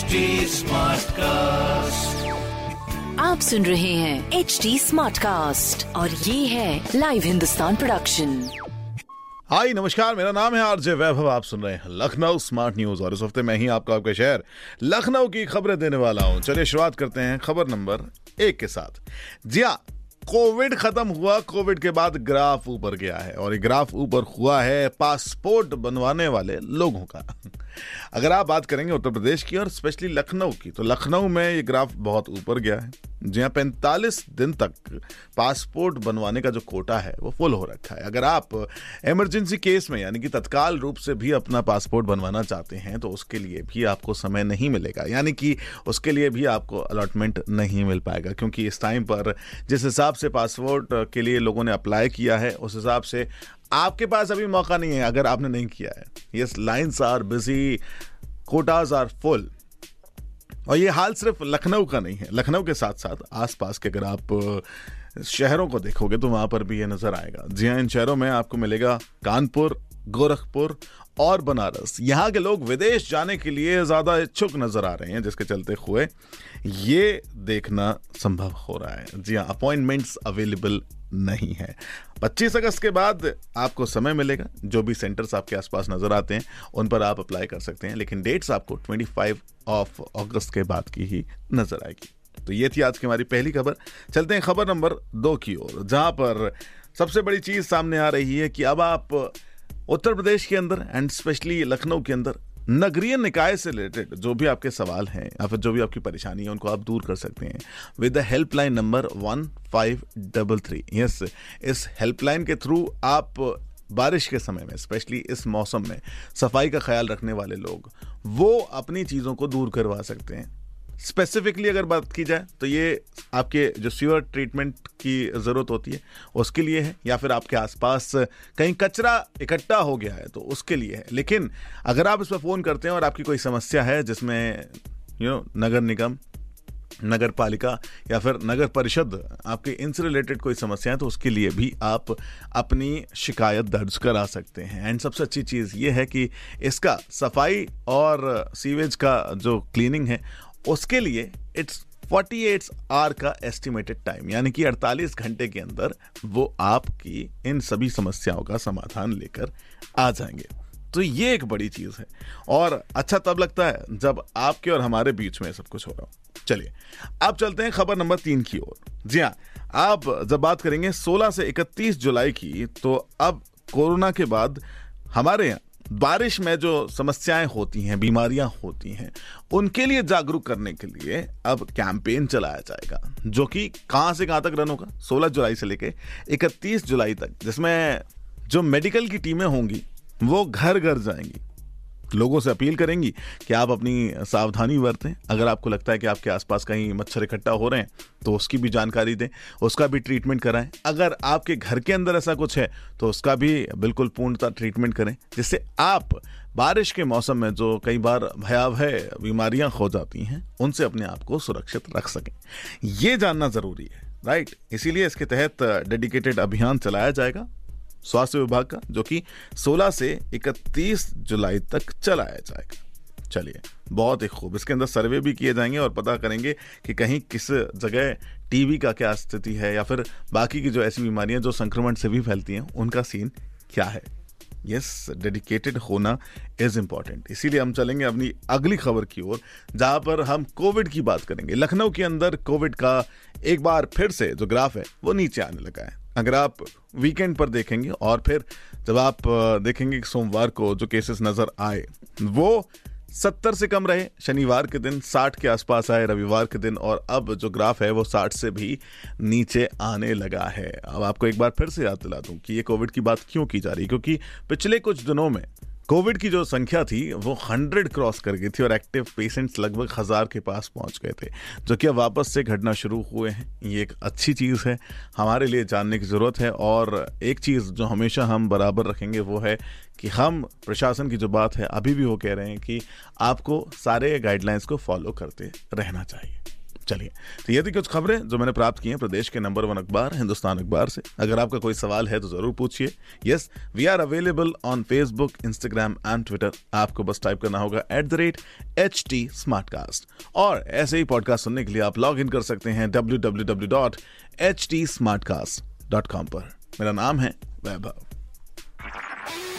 HD cast आप सुन रहे हैं एच डी स्मार्ट कास्ट और ये है लाइव हिंदुस्तान प्रोडक्शन हाय नमस्कार मेरा नाम है आरजे वैभव आप सुन रहे हैं लखनऊ स्मार्ट न्यूज़ और इस हफ़्ते मैं ही आपका आपके शहर लखनऊ की खबरें देने वाला हूँ। चलिए शुरुआत करते हैं खबर नंबर एक के साथ। जी हाँ कोविड खत्म हुआ कोविड के बाद ग्राफ ऊपर गया है और ये ग्राफ ऊपर हुआ है पासपोर्ट बनवाने वाले लोगों का। अगर आप बात करेंगे उत्तर प्रदेश की और स्पेशली लखनऊ की तो लखनऊ में ये ग्राफ बहुत ऊपर गया है, जहाँ पैंतालीस दिन तक पासपोर्ट बनवाने का जो कोटा है, वो फुल हो रखा है। अगर आप इमरजेंसी केस में, यानी कि तत्काल रूप से भी अपना पासपोर्ट बनवाना चाहते हैं तो उसके लिए भी आपको समय नहीं मिलेगा। यानी कि उसके लिए भी आपको अलॉटमेंट नहीं मिल पाएगा, क्योंकि इस टाइम पर जिस हिसाब से पासपोर्ट के लिए लोगों ने अप्लाई किया है, उस हिसाब से आपके पास अभी मौका नहीं है, अगर आपने नहीं किया है। Yes lines are busy quotas are full और ये हाल सिर्फ़ लखनऊ का नहीं है, लखनऊ के साथ साथ आसपास के अगर आप शहरों को देखोगे तो वहाँ पर भी ये नज़र आएगा। जी हाँ इन शहरों में आपको मिलेगा कानपुर, गोरखपुर और बनारस। यहाँ के लोग विदेश जाने के लिए ज़्यादा इच्छुक नज़र आ रहे हैं, जिसके चलते हुए ये देखना संभव हो रहा है। जी हाँ अपॉइंटमेंट्स अवेलेबल नहीं है। 25 अगस्त के बाद आपको समय मिलेगा, जो भी सेंटर्स आपके आसपास नज़र आते हैं, उन पर आप अप्लाई कर सकते हैं, लेकिन डेट्स आपको 25 ऑफ़ अगस्त के बाद की ही नज़र आएगी। तो ये थी आज की हमारी पहली खबर। चलते हैं खबर नंबर दो की ओर, जहाँ पर सबसे बड़ी चीज़ सामने आ रही है कि अब आप उत्तर प्रदेश के अंदर एंड स्पेशली लखनऊ के अंदर नगरीय निकाय से रिलेटेड जो भी आपके सवाल हैं या फिर जो भी आपकी परेशानी है, उनको आप दूर कर सकते हैं with the helpline number one five double three yes इस हेल्पलाइन के थ्रू आप बारिश के समय में स्पेशली इस मौसम में, सफ़ाई का ख्याल रखने वाले लोग, वो अपनी चीज़ों को दूर करवा सकते हैं। स्पेसिफिकली अगर बात की जाए तो ये आपके जो सीवर ट्रीटमेंट की ज़रूरत होती है, उसके लिए है, या फिर आपके आसपास कहीं कचरा इकट्ठा हो गया है तो उसके लिए है। लेकिन अगर आप इस पर फ़ोन करते हैं और आपकी कोई समस्या है, जिसमें यू नो नगर निगम, नगर पालिका, या फिर नगर परिषद, आपके इनसे रिलेटेड कोई समस्या है तो उसके लिए भी आप अपनी शिकायत दर्ज करा सकते हैं। एंड सबसे अच्छी चीज़ ये है कि इसका सफ़ाई और सीवेज का जो क्लीनिंग है उसके लिए इट्स 48 आवर का एस्टिमेटेड टाइम यानी कि 48 घंटे के अंदर वो आपकी इन सभी समस्याओं का समाधान लेकर आ जाएँगे। तो ये एक बड़ी चीज़ है। और अच्छा तब लगता है जब आपके और हमारे बीच में सब कुछ हो रहा हो। चलिए, अब चलते हैं खबर नंबर तीन की ओर। जी हाँ आप जब बात करेंगे 16 से 31 जुलाई की तो अब कोरोना के बाद हमारे यहाँ बारिश में जो समस्याएँ होती हैं, बीमारियाँ होती हैं, उनके लिए जागरूक करने के लिए अब कैंपेन चलाया जाएगा, जो कि कहाँ से कहाँ तक रन होगा? 16 जुलाई से लेके 31 जुलाई तक, जिसमें जो मेडिकल की टीमें होंगी, वो घर घर जाएँगी। लोगों से अपील करेंगी कि आप अपनी सावधानी बरतें। अगर आपको लगता है कि आपके आसपास कहीं मच्छर इकट्ठा हो रहे हैं तो उसकी भी जानकारी दें, उसका भी ट्रीटमेंट कराएँ। अगर आपके घर के अंदर ऐसा कुछ है तो उसका भी बिल्कुल पूर्णतः ट्रीटमेंट करें, जिससे आप बारिश के मौसम में जो कई बार भयावह बीमारियाँ हो जाती हैं, उनसे अपने आप को सुरक्षित रख सकें। ये जानना ज़रूरी है राइट इसीलिए इसके तहत डेडिकेटेड अभियान चलाया जाएगा। स्वास्थ्य विभाग का, जो कि 16 से 31 जुलाई तक चलाया जाएगा। चलिए, बहुत ही खूब। इसके अंदर सर्वे भी किए जाएँगे और पता करेंगे कि कहीं किस जगह टीबी का क्या स्थिति है, या फिर बाकी की जो ऐसी बीमारियाँ जो संक्रमण से भी फैलती हैं, उनका सीन क्या है। यस, डेडिकेटेड होना इज़ इंपॉर्टेंट इसीलिए हम चलेंगे अपनी अगली खबर की ओर, जहाँ पर हम कोविड की बात करेंगे। लखनऊ के अंदर कोविड का एक बार फिर से जो ग्राफ है, वो नीचे आने लगा है। अगर आप वीकेंड पर देखेंगे और फिर जब आप देखेंगे सोमवार को जो केसेस नज़र आए, वो सत्तर से कम रहे। शनिवार के दिन साठ के आसपास आए, रविवार के दिन और अब जो ग्राफ है वो साठ से भी नीचे आने लगा है। अब आपको एक बार फिर से याद दिला दूँ कि ये कोविड की बात क्यों की जा रही है? क्योंकि पिछले कुछ दिनों में कोविड की जो संख्या थी, वो हंड्रेड क्रॉस कर गई थी और एक्टिव पेशेंट्स लगभग हज़ार के पास पहुँच गए थे, जो कि अब वापस से घटना शुरू हुए हैं। ये एक अच्छी चीज़ है, हमारे लिए जानने की ज़रूरत है और एक चीज़ जो हमेशा हम बराबर रखेंगे वो है कि हम प्रशासन की जो बात है, अभी भी वो कह रहे हैं कि आपको सारे गाइडलाइंस को फॉलो करते रहना चाहिए। चलिए। तो ये थी कुछ खबरें जो मैंने प्राप्त की हैं प्रदेश के नंबर वन अखबार, हिंदुस्तान अखबार से। अगर आपका कोई सवाल है तो ज़रूर पूछिए। Yes we are available on Facebook Instagram and Twitter आपको बस टाइप करना होगा at the rate H T Smartcast और ऐसे ही पॉडकास्ट सुनने के लिए आप लॉग इन कर सकते हैं W W W dot H T Smartcast dot com पर। मेरा नाम है वैभव।